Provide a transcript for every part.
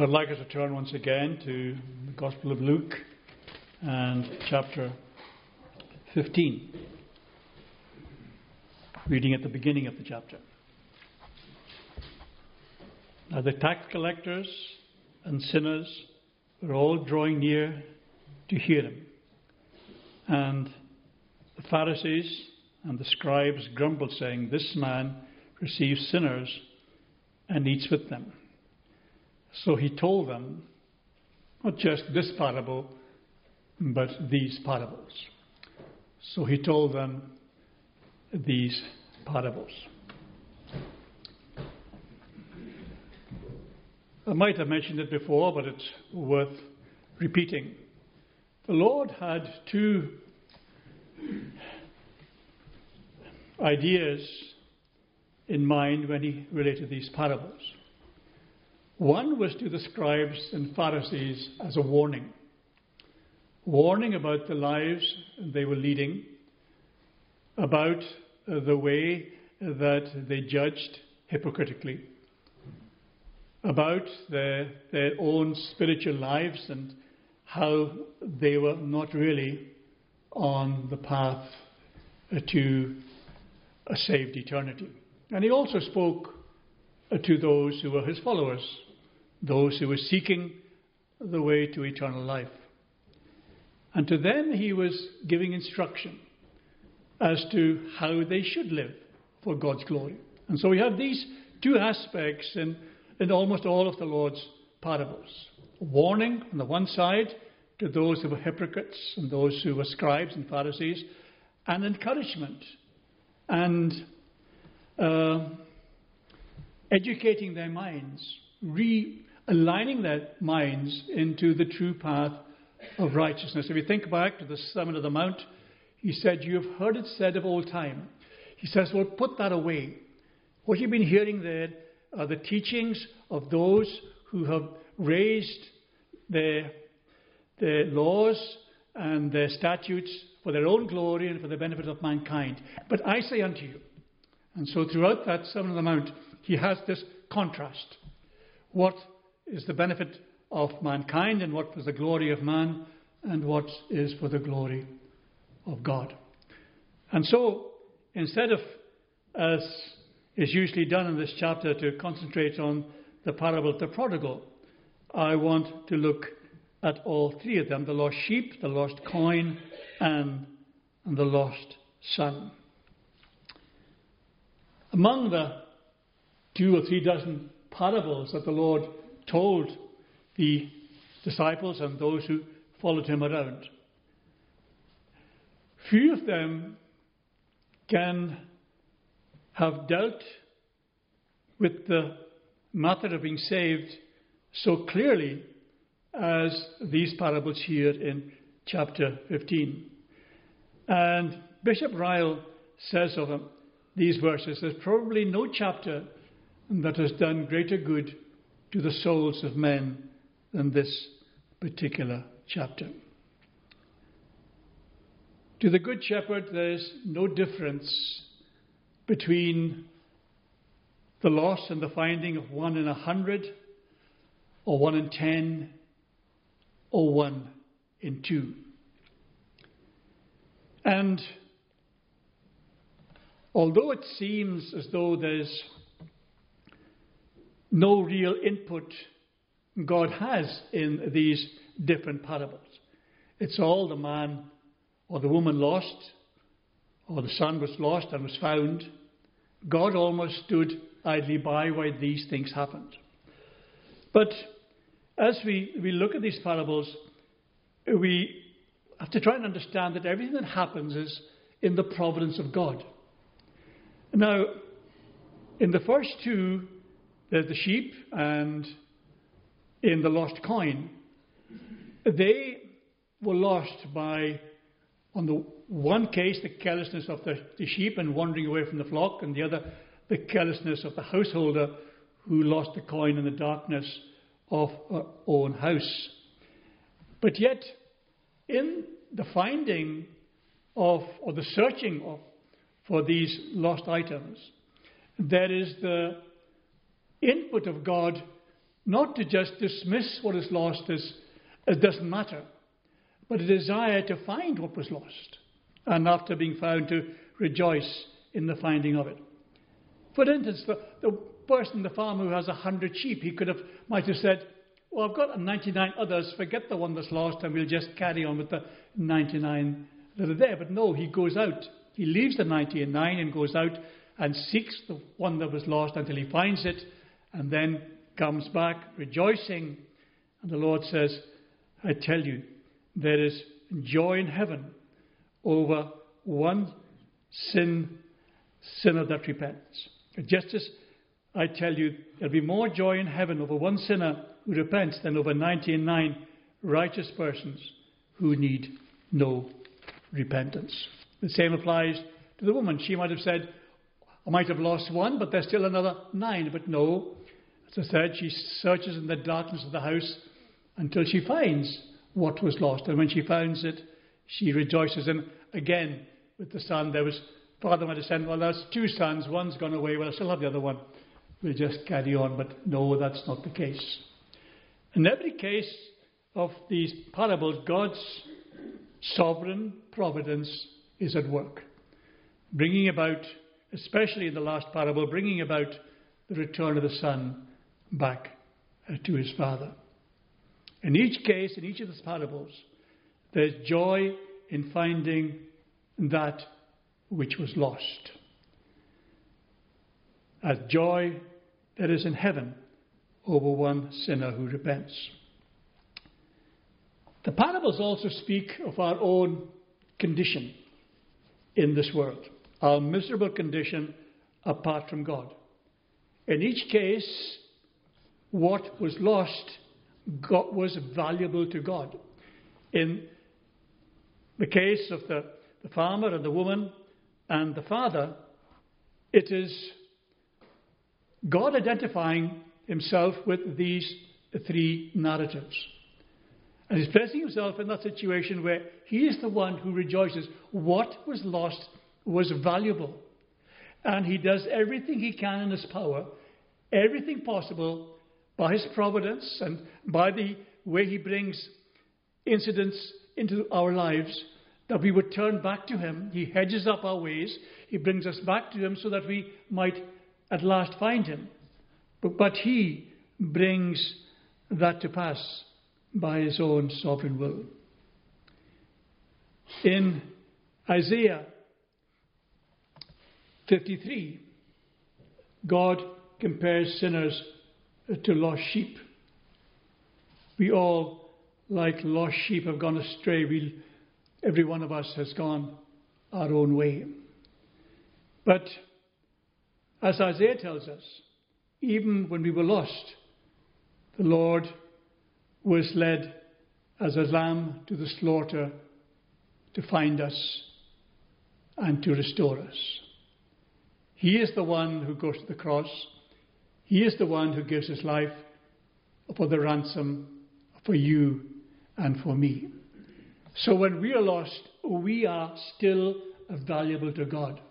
I'd like us to turn once again to the Gospel of Luke and chapter 15, reading at the beginning of the chapter. Now the tax collectors and sinners were all drawing near to hear him. And the Pharisees and the scribes grumbled, saying, This man receives sinners and eats with them. So he told them not just this parable, but these parables. So he told them these parables. I might have mentioned it before, but it's worth repeating. The Lord had two ideas in mind when he related these parables. One was to the scribes and Pharisees as a warning warning about the lives they were leading, about the way that they judged hypocritically, about their, their own spiritual lives and how they were not really on the path to a saved eternity. And he also spoke to those who were his followers, those who were seeking the way to eternal life. And to them he was giving instruction as to how they should live for God's glory. And so we have these two aspects in, in almost all of the Lord's parables. Warning on the one side to those who were hypocrites and those who were scribes and Pharisees, and encouragement and uh, educating their minds, realigning their minds into the true path of righteousness. If you think back to the Sermon of the Mount, he said, You have heard it said of old time. He says, Well, put that away. What you've been hearing there are the teachings of those who have raised their, their laws and their statutes for their own glory and for the benefit of mankind. But I say unto you, and so throughout that Sermon on the Mount, he has this contrast. What is the benefit of mankind and what was the glory of man and what is for the glory of God. And so, instead of, as is usually done in this chapter, to concentrate on the parable of the prodigal, I want to look at all three of them the lost sheep, the lost coin, and, and the lost son. Among the two or three dozen parables that the Lord told the disciples and those who followed him around. Few of them can have dealt with the matter of being saved so clearly as these parables here in chapter 15. And Bishop Ryle says of them, these verses, there's probably no chapter that has done greater good to the souls of men than this particular chapter. To the Good Shepherd, there's no difference between the loss and the finding of one in a hundred, or one in ten, or one in two. And although it seems as though there's no real input God has in these different parables. It's all the man or the woman lost, or the son was lost and was found. God almost stood idly by while these things happened. But as we, we look at these parables, we have to try and understand that everything that happens is in the providence of God. Now, in the first two, there's the sheep and in the lost coin, they were lost by, on the one case, the carelessness of the, the sheep and wandering away from the flock, and the other, the carelessness of the householder who lost the coin in the darkness of her own house. But yet, in the finding of, or the searching of, for these lost items, there is the input of God not to just dismiss what is lost as it doesn't matter, but a desire to find what was lost, and after being found, to rejoice in the finding of it. For instance, the, the person, the farmer who has a hundred sheep, he could have might have said, "Well, I've got 99 others. Forget the one that's lost, and we'll just carry on with the 99 that are there." But no, he goes out. He leaves the 99 and goes out and seeks the one that was lost until he finds it, and then comes back rejoicing. And the Lord says, I tell you, there is joy in heaven over one sin sinner that repents. Just as I tell you, there'll be more joy in heaven over one sinner who repents than over 99 righteous persons who need no repentance. The same applies to the woman. She might have said, I might have lost one, but there's still another nine. But no, as I said, she searches in the darkness of the house until she finds what was lost. And when she finds it, she rejoices. And again, with the son, there was, father might have said, well, there's two sons, one's gone away, well, I still have the other one. We'll just carry on. But no, that's not the case. In every case of these parables, God's sovereign providence is at work, bringing about especially in the last parable, bringing about the return of the son back uh, to his father. In each case, in each of the parables, there's joy in finding that which was lost. As joy that is in heaven over one sinner who repents. The parables also speak of our own condition in this world our miserable condition apart from God. In each case, what was lost got, was valuable to God. In the case of the, the farmer and the woman and the father, it is God identifying himself with these three narratives. And he's placing himself in that situation where he is the one who rejoices. What was lost was valuable. And he does everything he can in his power, everything possible by his providence and by the way he brings incidents into our lives that we would turn back to him. He hedges up our ways, he brings us back to him so that we might at last find him. But, but he brings that to pass by his own sovereign will. In Isaiah 53, God compares sinners to lost sheep. We all, like lost sheep, have gone astray. We, every one of us has gone our own way. But as Isaiah tells us, even when we were lost, the Lord was led as a lamb to the slaughter to find us and to restore us. He is the one who goes to the cross. He is the one who gives his life for the ransom for you and for me. So when we are lost, we are still valuable to God.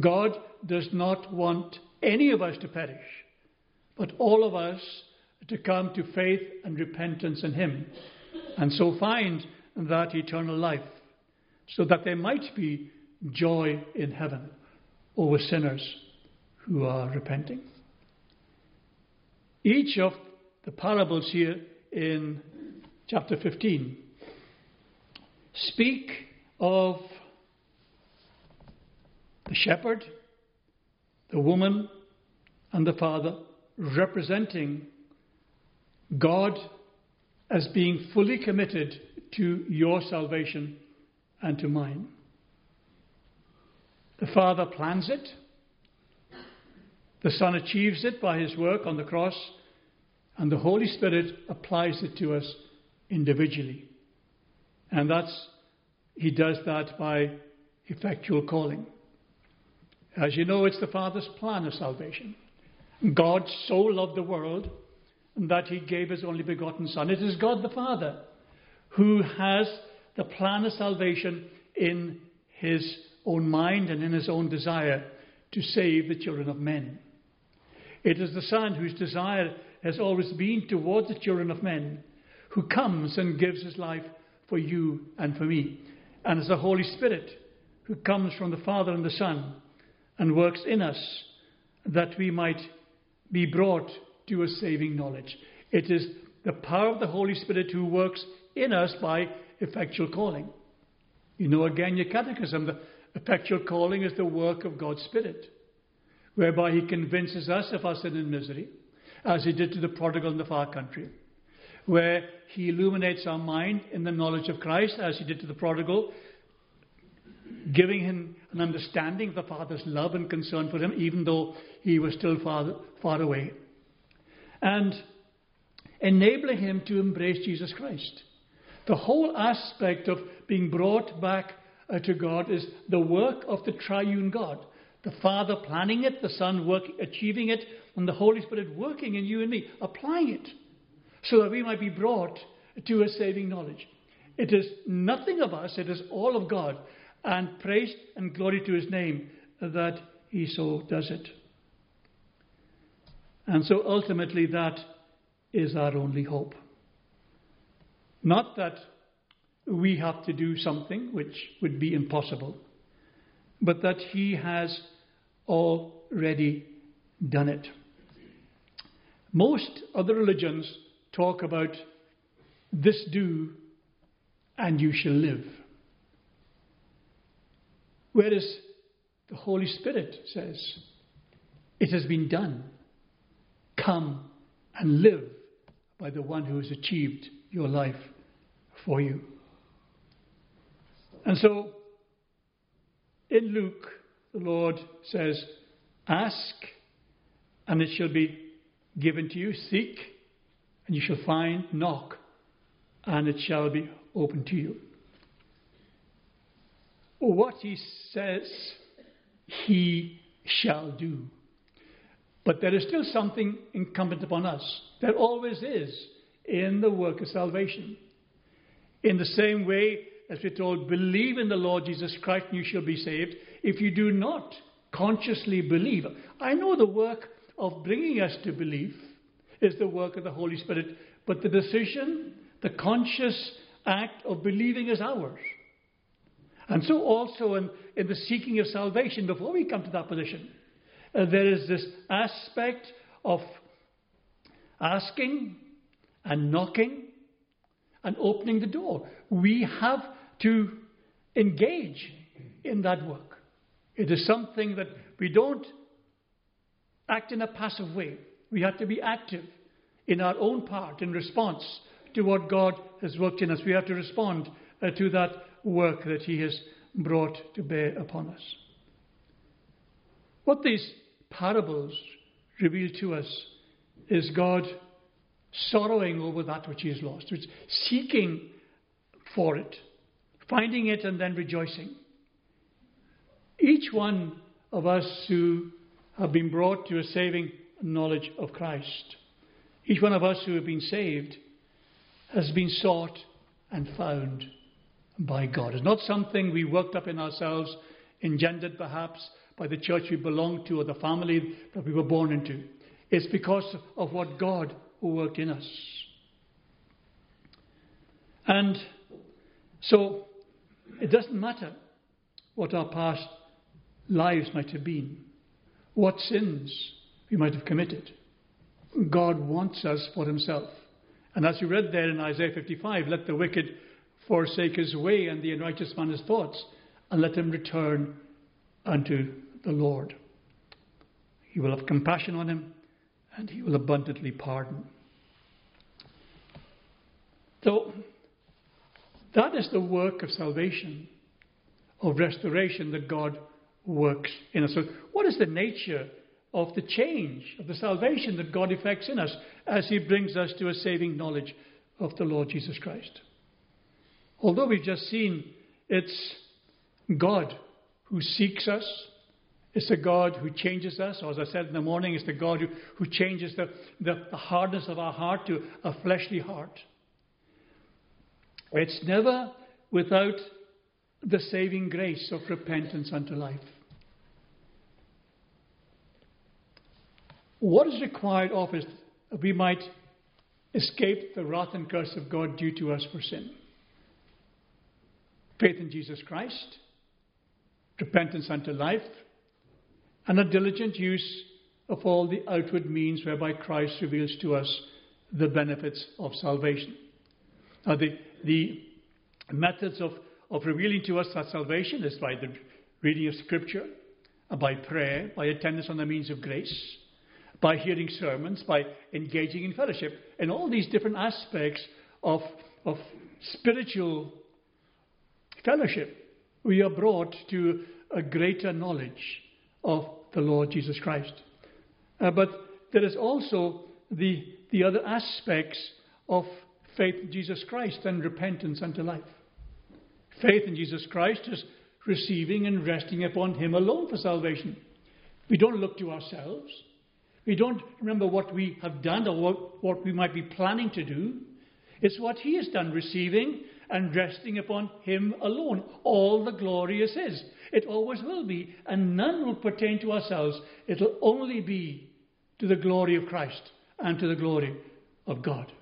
God does not want any of us to perish, but all of us to come to faith and repentance in Him, and so find that eternal life, so that there might be joy in heaven over sinners who are repenting. Each of the parables here in chapter 15 speak of the shepherd, the woman, and the father representing God as being fully committed to your salvation and to mine. The Father plans it. The Son achieves it by his work on the cross. And the Holy Spirit applies it to us individually. And that's, he does that by effectual calling. As you know, it's the Father's plan of salvation. God so loved the world that he gave his only begotten Son. It is God the Father who has the plan of salvation in his own mind and in his own desire to save the children of men. It is the Son whose desire has always been towards the children of men, who comes and gives his life for you and for me. And it's the Holy Spirit who comes from the Father and the Son and works in us that we might be brought to a saving knowledge. It is the power of the Holy Spirit who works in us by effectual calling. You know again your catechism, the effectual calling is the work of God's Spirit, whereby He convinces us of our sin and misery, as He did to the prodigal in the far country, where He illuminates our mind in the knowledge of Christ, as He did to the prodigal, giving him an understanding of the Father's love and concern for him, even though he was still far, far away. And enabling him to embrace Jesus Christ. The whole aspect of being brought back uh, to God is the work of the triune God. The Father planning it, the Son work, achieving it, and the Holy Spirit working in you and me, applying it, so that we might be brought to a saving knowledge. It is nothing of us, it is all of God, and praise and glory to His name that He so does it. And so ultimately, that is our only hope. Not that we have to do something which would be impossible, but that He has already done it. Most other religions talk about this do and you shall live. Whereas the Holy Spirit says, It has been done. Come and live by the one who has achieved your life for you. And so, in Luke, the Lord says, Ask, and it shall be given to you. Seek, and you shall find. Knock, and it shall be open to you. What he says, he shall do. But there is still something incumbent upon us. There always is in the work of salvation. In the same way as we're told, believe in the Lord Jesus Christ and you shall be saved. If you do not consciously believe, I know the work of bringing us to belief is the work of the Holy Spirit, but the decision, the conscious act of believing is ours. And so, also in, in the seeking of salvation, before we come to that position, uh, there is this aspect of asking and knocking and opening the door. We have to engage in that work. It is something that we don't act in a passive way. We have to be active in our own part in response to what God has worked in us. We have to respond uh, to that work that He has brought to bear upon us. What these parables reveal to us is God sorrowing over that which He has lost, which seeking for it, finding it, and then rejoicing. Each one of us who have been brought to a saving knowledge of Christ, each one of us who have been saved, has been sought and found by God. It's not something we worked up in ourselves, engendered perhaps by the church we belong to or the family that we were born into. It's because of what God worked in us. And so it doesn't matter what our past lives might have been, what sins we might have committed. God wants us for himself. And as you read there in Isaiah 55, let the wicked forsake his way and the unrighteous man his thoughts, and let him return unto the Lord. He will have compassion on him, and he will abundantly pardon. So, that is the work of salvation, of restoration that God works in us. So, what is the nature of the change, of the salvation that God effects in us as He brings us to a saving knowledge of the Lord Jesus Christ? Although we've just seen it's God who seeks us, it's the God who changes us, or as I said in the morning, it's the God who, who changes the, the, the hardness of our heart to a fleshly heart. It's never without the saving grace of repentance unto life. What is required of us that we might escape the wrath and curse of God due to us for sin. Faith in Jesus Christ, repentance unto life, and a diligent use of all the outward means whereby Christ reveals to us the benefits of salvation. Now, the, the methods of, of revealing to us that salvation is by the reading of Scripture, by prayer, by attendance on the means of grace, by hearing sermons, by engaging in fellowship, in all these different aspects of, of spiritual fellowship, we are brought to a greater knowledge of the Lord Jesus Christ. Uh, but there is also the, the other aspects of faith in Jesus Christ and repentance unto life. Faith in Jesus Christ is receiving and resting upon Him alone for salvation. We don't look to ourselves. We don't remember what we have done or what, what we might be planning to do. It's what He has done, receiving and resting upon Him alone. All the glory is His. It always will be, and none will pertain to ourselves. It'll only be to the glory of Christ and to the glory of God.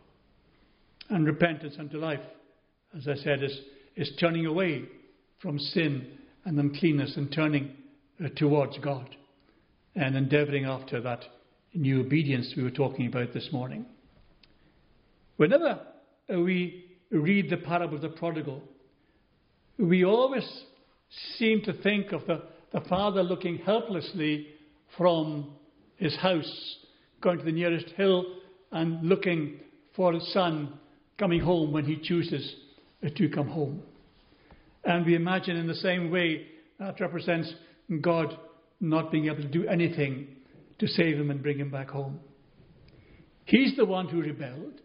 And repentance unto life, as I said, is, is turning away from sin and uncleanness and turning uh, towards God and endeavoring after that new obedience we were talking about this morning. Whenever we read the parable of the prodigal, we always seem to think of the, the father looking helplessly from his house, going to the nearest hill and looking for his son coming home when he chooses uh, to come home. And we imagine in the same way that represents God not being able to do anything to save him and bring him back home. He's the one who rebelled.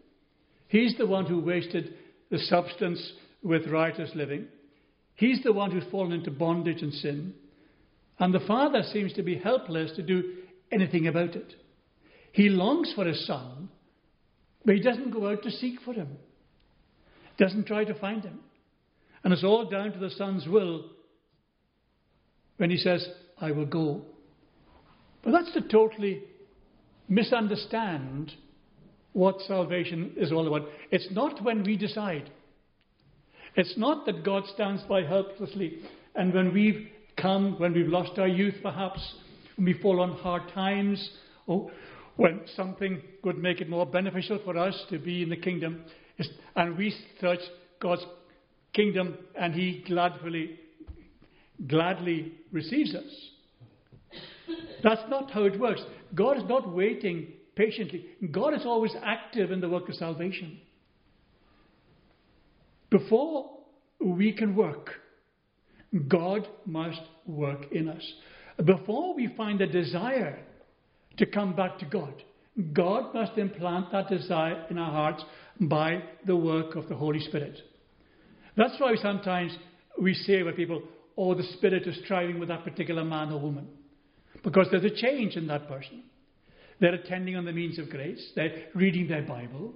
He's the one who wasted the substance with riotous living. He's the one who's fallen into bondage and sin. And the father seems to be helpless to do anything about it. He longs for his son, but he doesn't go out to seek for him, doesn't try to find him. And it's all down to the son's will when he says, I will go. But that's to totally misunderstand what salvation is all about. It's not when we decide. It's not that God stands by helplessly and when we've come, when we've lost our youth perhaps, when we fall on hard times, or when something would make it more beneficial for us to be in the kingdom, and we search God's kingdom and He gladly, gladly receives us. That's not how it works. God is not waiting patiently. God is always active in the work of salvation. Before we can work, God must work in us. Before we find a desire to come back to God, God must implant that desire in our hearts by the work of the Holy Spirit. That's why sometimes we say with people, oh, the Spirit is striving with that particular man or woman. Because there's a change in that person. They're attending on the means of grace, they're reading their Bible,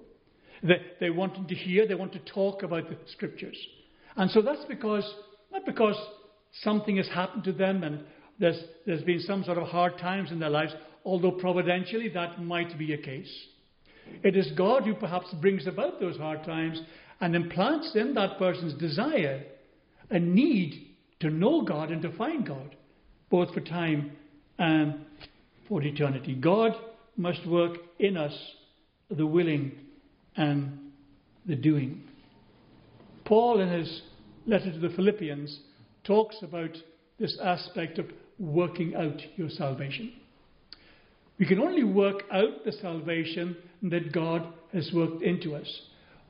they, they want to hear, they want to talk about the scriptures. And so that's because, not because something has happened to them and there's, there's been some sort of hard times in their lives, although providentially that might be a case. It is God who perhaps brings about those hard times and implants in that person's desire a need to know God and to find God, both for time and for eternity. God must work in us the willing and the doing. Paul, in his letter to the Philippians, talks about this aspect of working out your salvation. We can only work out the salvation that God has worked into us.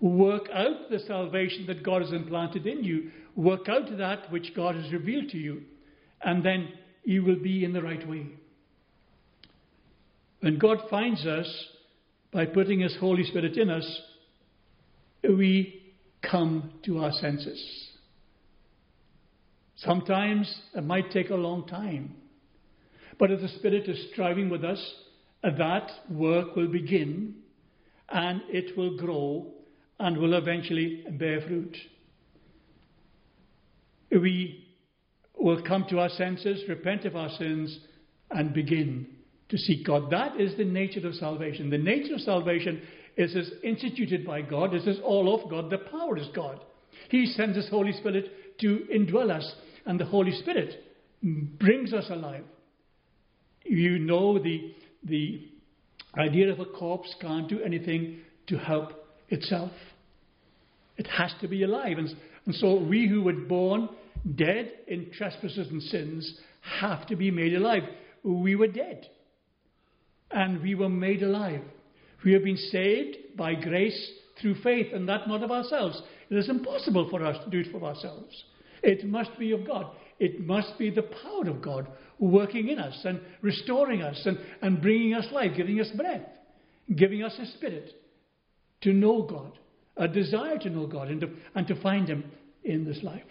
Work out the salvation that God has implanted in you. Work out that which God has revealed to you. And then you will be in the right way. When God finds us by putting His Holy Spirit in us, we come to our senses. Sometimes it might take a long time. But if the Spirit is striving with us, uh, that work will begin and it will grow and will eventually bear fruit. We will come to our senses, repent of our sins, and begin to seek God. That is the nature of salvation. The nature of salvation is as instituted by God, it is all of God. The power is God. He sends His Holy Spirit to indwell us, and the Holy Spirit brings us alive. You know the, the idea of a corpse can't do anything to help itself. It has to be alive. And, and so we who were born dead in trespasses and sins have to be made alive. We were dead. And we were made alive. We have been saved by grace through faith, and that not of ourselves. It is impossible for us to do it for ourselves. It must be of God. It must be the power of God working in us and restoring us and, and bringing us life, giving us breath, giving us a spirit to know God, a desire to know God and to, and to find Him in this life.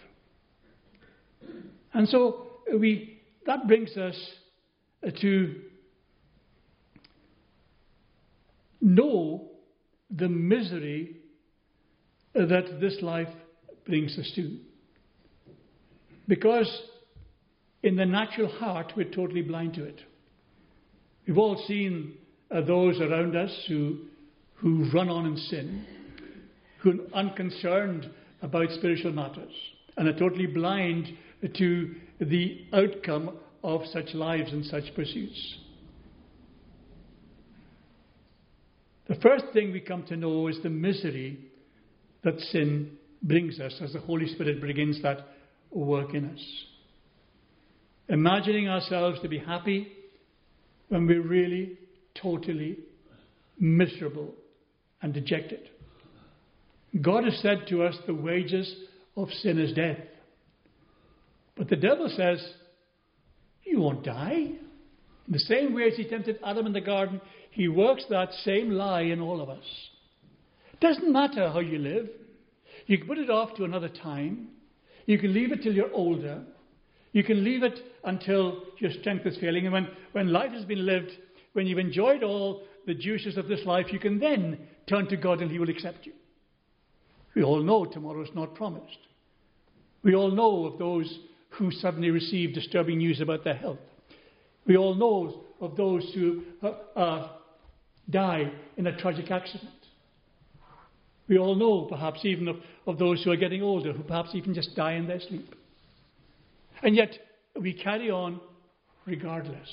And so we, that brings us to know the misery that this life brings us to. Because in the natural heart, we're totally blind to it. We've all seen uh, those around us who, who run on in sin, who are unconcerned about spiritual matters, and are totally blind to the outcome of such lives and such pursuits. The first thing we come to know is the misery that sin brings us as the Holy Spirit begins that work in us. Imagining ourselves to be happy when we're really totally miserable and dejected. God has said to us the wages of sin is death. But the devil says, You won't die. In the same way as he tempted Adam in the garden, he works that same lie in all of us. It doesn't matter how you live. You can put it off to another time. You can leave it till you're older. You can leave it until your strength is failing. And when, when life has been lived, when you've enjoyed all the juices of this life, you can then turn to God and He will accept you. We all know tomorrow is not promised. We all know of those who suddenly receive disturbing news about their health. We all know of those who uh, uh, die in a tragic accident. We all know, perhaps, even of, of those who are getting older, who perhaps even just die in their sleep. And yet, we carry on regardless.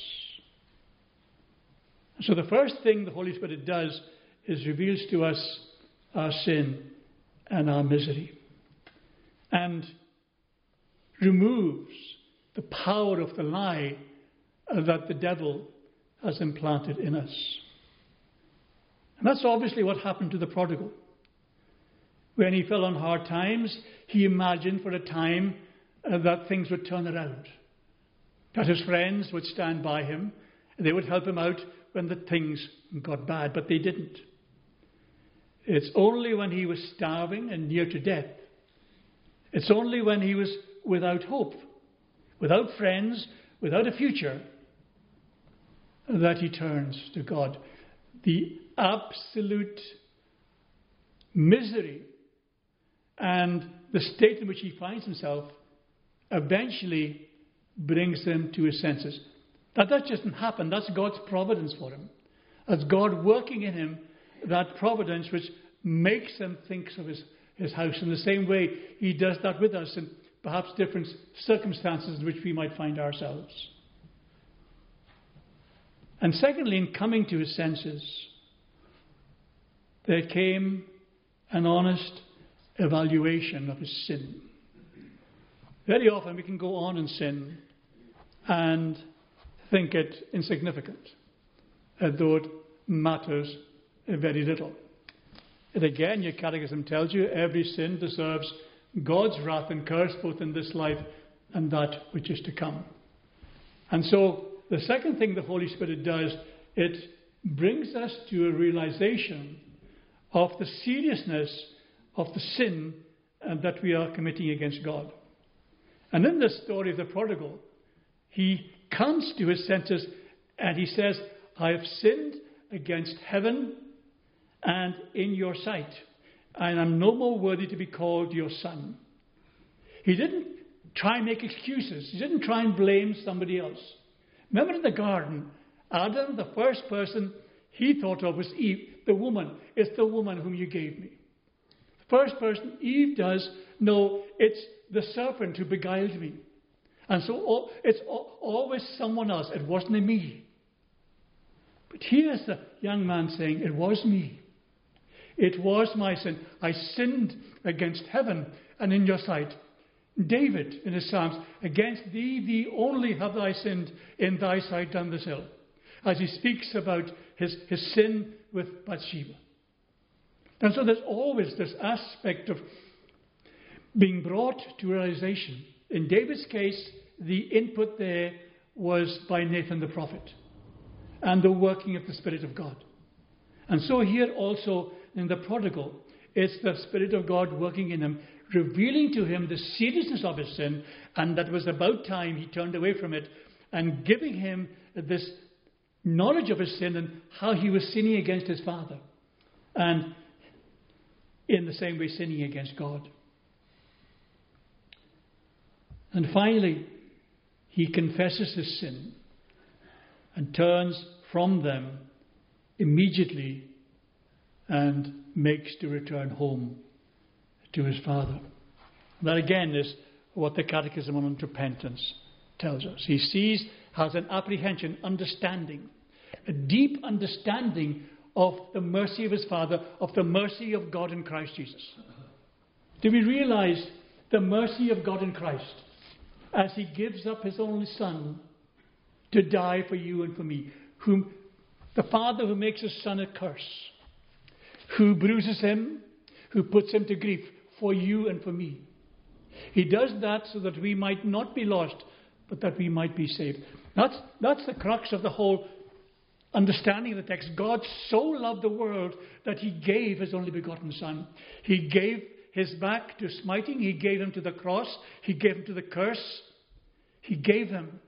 So, the first thing the Holy Spirit does is reveals to us our sin and our misery and removes the power of the lie that the devil has implanted in us. And that's obviously what happened to the prodigal. When he fell on hard times, he imagined for a time uh, that things would turn around, that his friends would stand by him, and they would help him out when the things got bad, but they didn't. It's only when he was starving and near to death, it's only when he was without hope, without friends, without a future, that he turns to God. The absolute misery and the state in which he finds himself eventually brings him to his senses. That that doesn't happen. That's God's providence for him. That's God working in him that providence which makes him think of his, his house in the same way he does that with us in perhaps different circumstances in which we might find ourselves. And secondly, in coming to his senses, there came an honest evaluation of his sin. Very often we can go on in sin and think it insignificant, as though it matters very little. And again, your catechism tells you every sin deserves God's wrath and curse both in this life and that which is to come. And so, the second thing the Holy Spirit does, it brings us to a realization of the seriousness of the sin uh, that we are committing against God. And in this story of the prodigal, he comes to his senses and he says, I have sinned against heaven and in your sight, and I'm no more worthy to be called your son. He didn't try and make excuses, he didn't try and blame somebody else. Remember in the garden, Adam, the first person he thought of was Eve, the woman. It's the woman whom you gave me. First person Eve does, no, it's the serpent who beguiled me. And so it's always someone else. It wasn't me. But here's the young man saying, It was me. It was my sin. I sinned against heaven and in your sight. David, in his Psalms, against thee, thee only have I sinned in thy sight done this ill. As he speaks about his, his sin with Bathsheba. And so there's always this aspect of being brought to realization. In David's case, the input there was by Nathan the prophet and the working of the Spirit of God. And so here also in the prodigal, it's the Spirit of God working in him, revealing to him the seriousness of his sin, and that was about time he turned away from it, and giving him this knowledge of his sin and how he was sinning against his father. And in the same way, sinning against God. And finally, he confesses his sin and turns from them immediately and makes to return home to his father. That again is what the Catechism on Repentance tells us. He sees, has an apprehension, understanding, a deep understanding of the mercy of his Father, of the mercy of God in Christ Jesus. Do we realize the mercy of God in Christ as he gives up his only Son to die for you and for me? Whom the Father who makes his Son a curse, who bruises him, who puts him to grief for you and for me. He does that so that we might not be lost, but that we might be saved. That's, that's the crux of the whole understanding the text. God so loved the world that he gave his only begotten Son. He gave his back to smiting, he gave him to the cross, he gave him to the curse, he gave him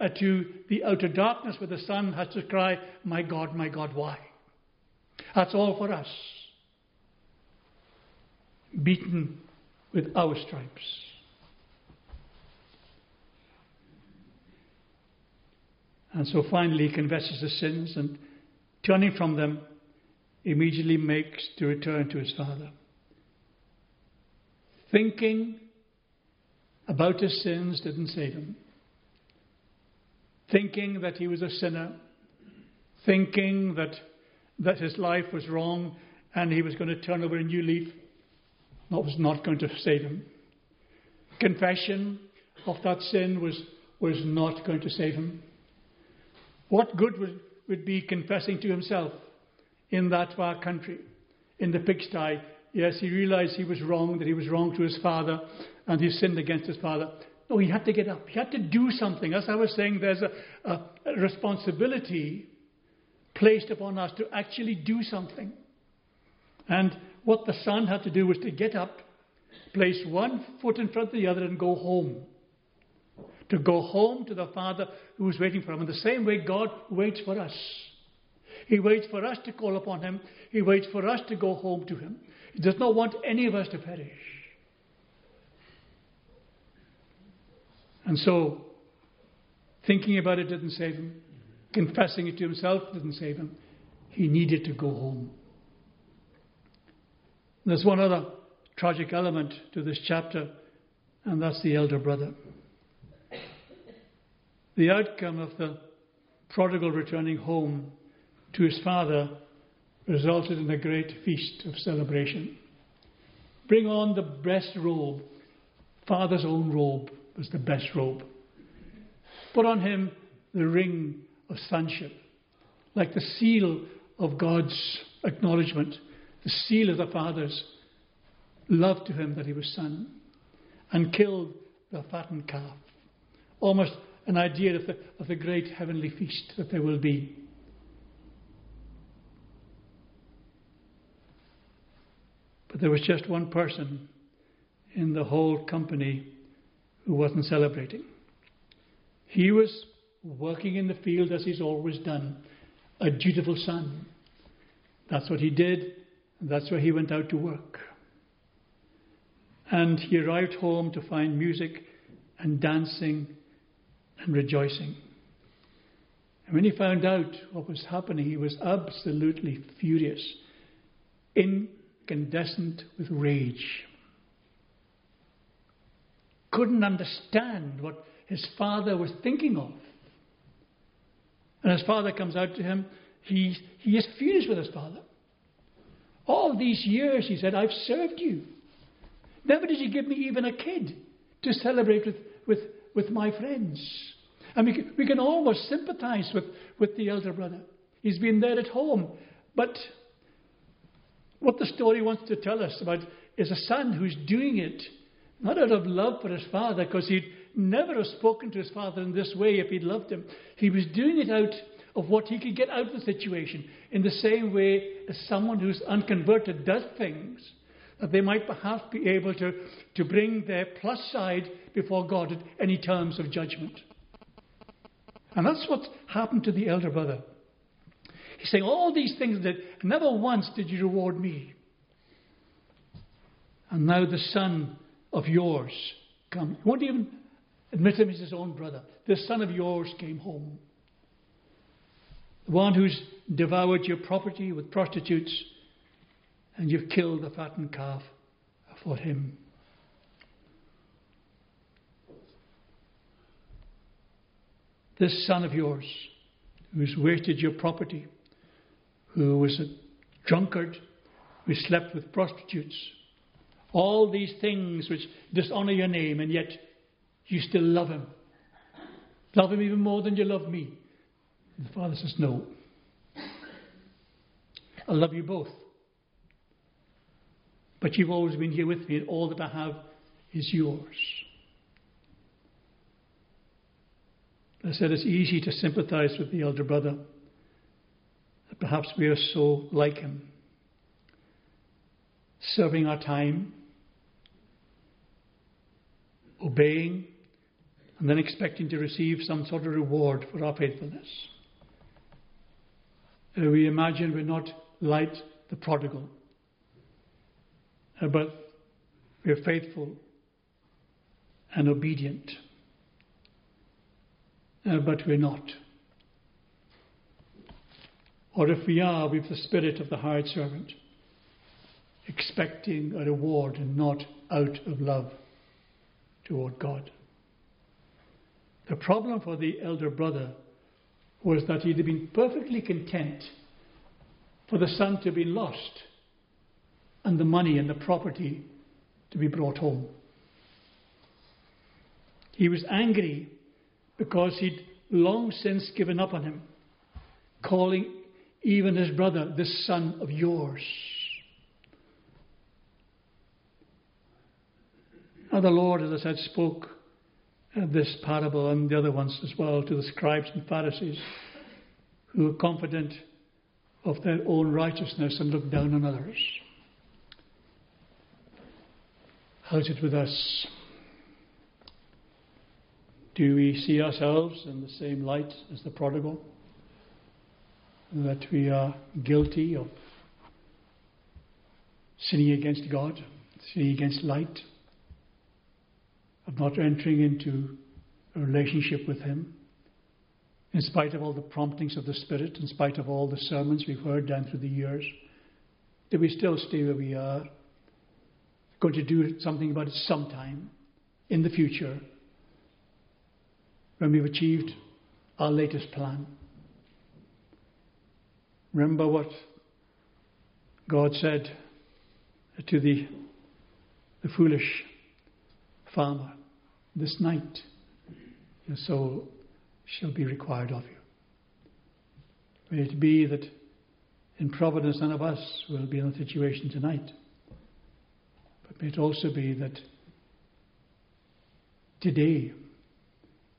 uh, to the outer darkness where the Son has to cry, My God, my God, why? That's all for us. Beaten with our stripes. And so finally he confesses his sins and turning from them, immediately makes to return to his father. Thinking about his sins didn't save him. Thinking that he was a sinner, thinking that, that his life was wrong and he was going to turn over a new leaf, that was not going to save him. Confession of that sin was, was not going to save him. What good would, would be confessing to himself in that far country, in the pigsty? Yes, he realized he was wrong, that he was wrong to his father, and he sinned against his father. No, he had to get up. He had to do something. As I was saying, there's a, a, a responsibility placed upon us to actually do something. And what the son had to do was to get up, place one foot in front of the other, and go home to go home to the Father who is waiting for him. In the same way, God waits for us. He waits for us to call upon him. He waits for us to go home to him. He does not want any of us to perish. And so, thinking about it didn't save him. Confessing it to himself didn't save him. He needed to go home. There's one other tragic element to this chapter, and that's the elder brother. The outcome of the prodigal returning home to his father resulted in a great feast of celebration. Bring on the best robe. Father's own robe was the best robe. Put on him the ring of sonship, like the seal of God's acknowledgement, the seal of the Father's love to him that he was son, and killed the fattened calf. Almost an idea of the, of the great heavenly feast that there will be. But there was just one person in the whole company who wasn't celebrating. He was working in the field as he's always done, a dutiful son. That's what he did, that's where he went out to work. And he arrived home to find music and dancing and rejoicing. And when he found out what was happening, he was absolutely furious, incandescent with rage. Couldn't understand what his father was thinking of. And his father comes out to him. He, he is furious with his father. All these years, he said, I've served you. Never did you give me even a kid to celebrate with, with, with my friends. And we can, we can almost sympathize with, with the elder brother. He's been there at home. But what the story wants to tell us about is a son who's doing it not out of love for his father, because he'd never have spoken to his father in this way if he'd loved him. He was doing it out of what he could get out of the situation, in the same way as someone who's unconverted does things that they might perhaps be able to, to bring their plus side before God at any terms of judgment. And that's what's happened to the elder brother. He's saying, All these things that never once did you reward me. And now the son of yours come. He won't even admit him as his own brother. This son of yours came home. The one who's devoured your property with prostitutes, and you've killed the fattened calf for him. This son of yours, who's wasted your property, who was a drunkard, who slept with prostitutes, all these things which dishonor your name, and yet you still love him. Love him even more than you love me. And the father says, No. I love you both. But you've always been here with me, and all that I have is yours. I said it's easy to sympathize with the elder brother. That perhaps we are so like him. Serving our time, obeying, and then expecting to receive some sort of reward for our faithfulness. Uh, we imagine we're not like the prodigal, uh, but we're faithful and obedient. Uh, but we're not. Or if we are, we've the spirit of the hired servant, expecting a reward and not out of love toward God. The problem for the elder brother was that he'd been perfectly content for the son to be lost and the money and the property to be brought home. He was angry because he'd long since given up on him, calling even his brother, this son of yours. Now, the Lord, as I said, spoke uh, this parable and the other ones as well to the scribes and Pharisees who were confident of their own righteousness and looked down on others. How's it with us? Do we see ourselves in the same light as the prodigal? That we are guilty of sinning against God, sinning against light? of not entering into a relationship with Him, in spite of all the promptings of the Spirit, in spite of all the sermons we've heard down through the years, do we still stay where we are? Going to do something about it sometime in the future when we've achieved our latest plan. Remember what God said to the, the foolish farmer, this night your soul shall be required of you. May it be that in providence none of us will be in a situation tonight. But may it also be that today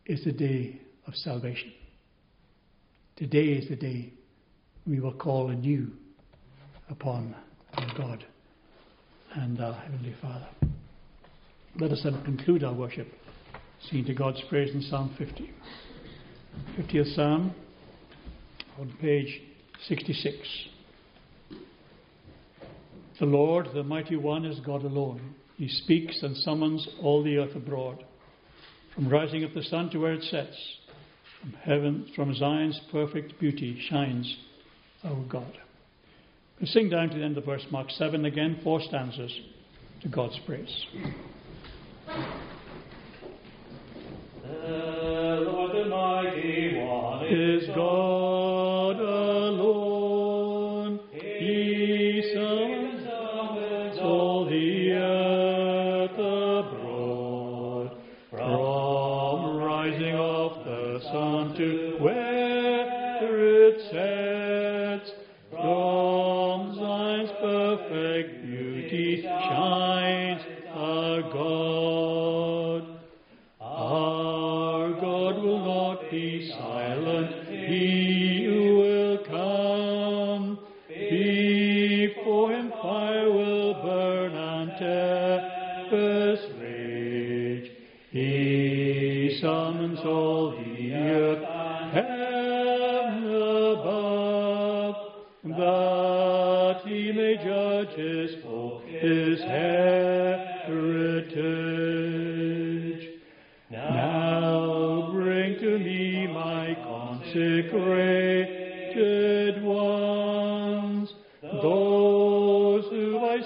is the day of salvation. Today is the day we will call anew upon our God and our Heavenly Father. Let us then conclude our worship, singing to God's praise in Psalm 50. 50th Psalm on page 66. The Lord, the mighty one, is God alone. He speaks and summons all the earth abroad. From rising of the sun to where it sets, From heaven, from Zion's perfect beauty shines our God. We sing down to the end of verse Mark 7 again, four stanzas to God's praise.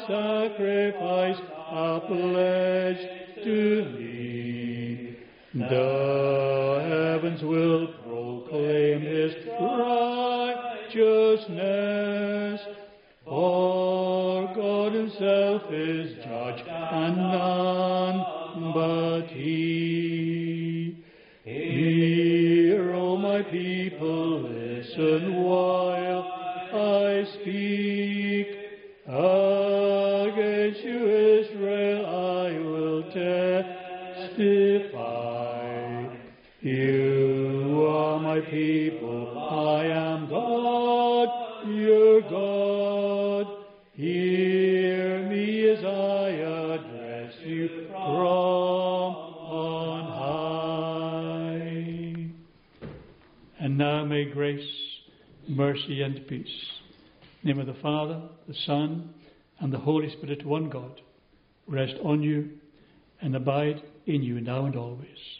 Sacrifice are pledged to me. The heavens will name of the Father, the Son, and the Holy Spirit, one God, rest on you and abide in you now and always.